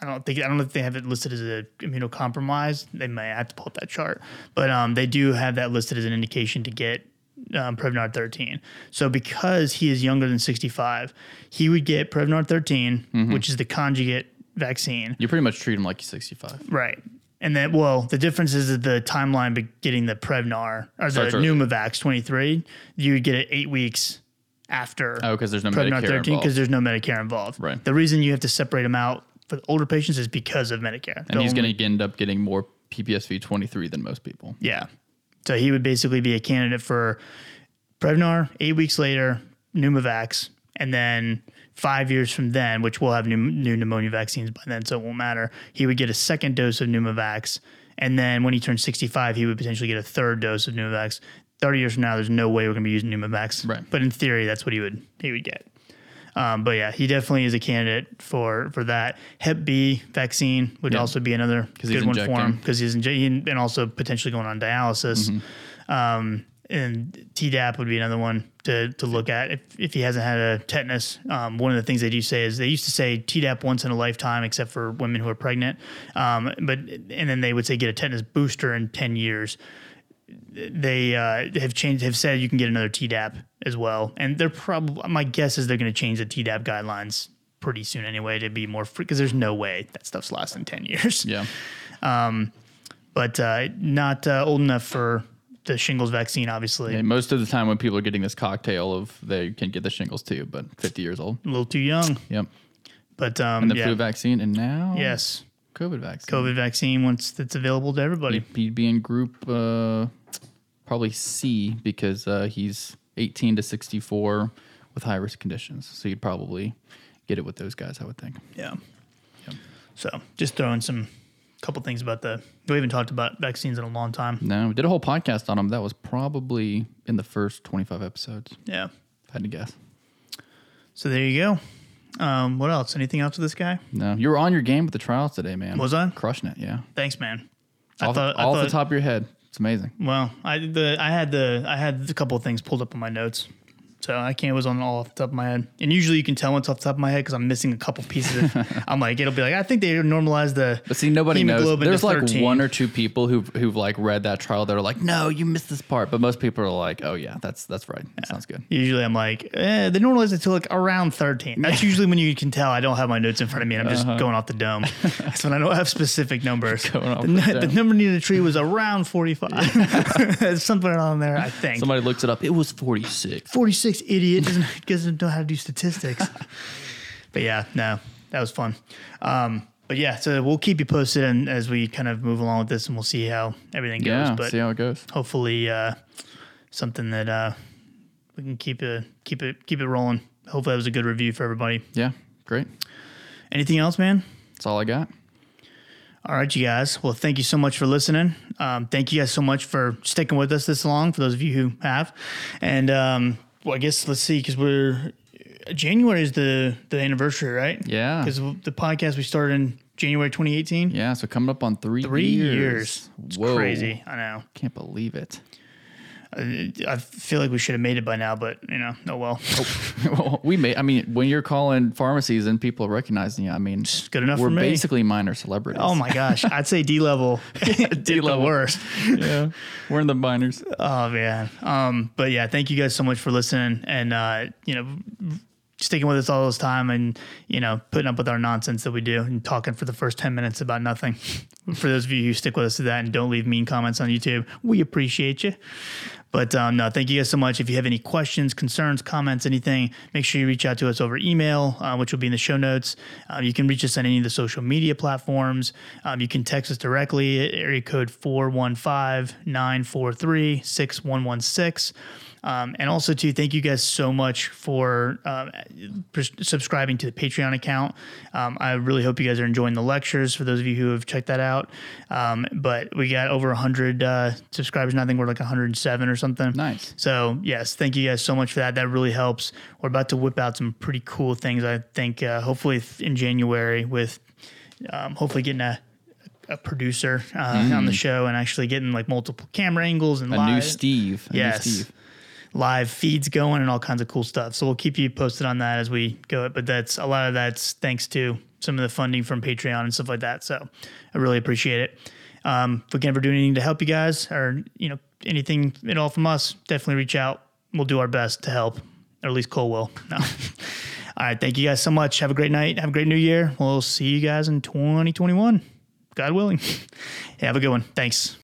I don't think I don't know if they have it listed as a immunocompromised. They may have to pull up that chart, but um, they do have that listed as an indication to get um, Prevnar 13. So because he is younger than 65, he would get Prevnar 13, which is the conjugate vaccine, you pretty much treat him like you're 65. right? And then, well, the difference is that the timeline be getting the Prevnar or the Starts early. Pneumovax 23, you would get it eight weeks after Oh, because there's no Prevnar Medicare 13 involved. because there's no Medicare involved. Right. The reason you have to separate them out for the older patients is because of Medicare. and The he's only- going to end up getting more PPSV 23 than most people. yeah. So he would basically be a candidate for Prevnar. Eight weeks later, Pneumovax, and then five years from then, which we'll have new, new pneumonia vaccines by then, so it won't matter. He would get a second dose of Pneumovax, and then when he turns 65, he would potentially get a third dose of Pneumovax. 30 years from now, there's no way we're going to be using Pneumovax. Right. But in theory, that's what he would he would get. Um, but yeah, he definitely is a candidate for for that. Hep B vaccine would Yeah. also be another good one for him because he's injecting and also potentially going on dialysis. Mm-hmm. Um, and Tdap would be another one to, to look at if, if he hasn't had a tetanus. Um, one of the things they do say is they used to say Tdap once in a lifetime, except for women who are pregnant. Um, but and then they would say get a tetanus booster in ten years they uh, have changed have said you can get another TDAP as well, and they're probably my guess is they're going to change the TDAP guidelines pretty soon anyway to be more free because there's no way that stuff's lasting ten years. Yeah. But uh, not uh, old enough for the shingles vaccine, obviously. And most of the time when people are getting this cocktail of they can get the shingles too, but 50 years old. A little too young, Yep. but um, And the yeah. flu vaccine, and now yes, COVID vaccine. COVID vaccine once that's available to everybody. He'd be in group uh, probably C because uh, he's 18 to 64 with high risk conditions. So you'd probably get it with those guys, I would think. Yeah. So just throwing some couple things about the. We haven't talked about vaccines in a long time. No, we did a whole podcast on them. That was probably in the first 25 episodes, Yeah. if I had to guess. So there you go. Um, what else? Anything else with this guy? No, you were on your game with the trials today, man. Was I? Crushing it, yeah. Thanks, man. I Off, thought, I off thought the top of your head. It's amazing. Well, I the I had the I had a couple of things pulled up on my notes. So I can't. It was on all off the top of my head, and usually you can tell what's off the top of my head because I'm missing a couple pieces. Of, I'm like, it'll be like, I think they normalized the. But see, nobody knows. There's like 13. one or two people who've who've like read that trial that are like, no, you missed this part. But most people are like, oh yeah, that's that's right. That sounds good. Usually I'm like, eh, they normalize it to like around 13. That's usually when you can tell I don't have my notes in front of me and I'm just going off the dome. That's when I don't have specific numbers. Uh-huh. The, the the number needed a tree was around 45. There's something on there, I think. Somebody looks it up. It was 46. 46 idiot doesn't, doesn't know how to do statistics. but yeah, no, that was fun. Um, but yeah, so we'll keep you posted and as we kind of move along with this and we'll see how everything goes. Yeah. but see how it goes. hopefully uh, something that uh, we can keep it keep it keep it rolling. Hopefully that was a good review for everybody. Yeah. Great. Anything else, man? That's all I got. All right, you guys. Well, thank you so much for listening. Um, thank you guys so much for sticking with us this long. For those of you who have, and um, well, I guess let's see because we're January is the the anniversary, right? Yeah. Because the podcast we started in January 2018. Yeah. So coming up on three Three years. years. It's Whoa. crazy. I know. Can't believe it. I feel like we should have made it by now, but you know, oh well. well, we may. I mean, when you're calling pharmacies and people are recognizing you, I mean, it's good enough we're for me. basically minor celebrities. Oh my gosh, I'd say D level, D level level. worst. yeah. We're in the minors. Oh man. Um, but yeah, thank you guys so much for listening and uh, you know, sticking with us all this time and you know, putting up with our nonsense that we do and talking for the first ten minutes about nothing. for those of you who stick with us to that and don't leave mean comments on YouTube, we appreciate you. But um, no, thank you guys so much. If you have any questions, concerns, comments, anything, make sure you reach out to us over email, uh, which will be in the show notes. Um, you can reach us on any of the social media platforms. Um, you can text us directly at area code 415 943 6116. Um, and also, too, thank you guys so much for um, pres- subscribing to the Patreon account. Um, I really hope you guys are enjoying the lectures for those of you who have checked that out. Um, but we got over 100 uh, subscribers, and I think we're like 107 or something. Nice. So, yes, thank you guys so much for that. That really helps. We're about to whip out some pretty cool things, I think, uh, hopefully in January, with um, hopefully getting a a producer uh, on the show and actually getting like multiple camera angles and A live new Steve. A Yes. New Steve. Live feeds going and all kinds of cool stuff. So we'll keep you posted on that as we go. But that's a lot of that's thanks to some of the funding from Patreon and stuff like that. So I really appreciate it. Um, if we can ever do anything to help you guys or, you know, anything at all from us, definitely reach out. We'll do our best to help, or at least Cole will. No. all right. Thank you guys so much. Have a great night. Have a great new year. We'll see you guys in 2021. God willing. have a good one. Thanks.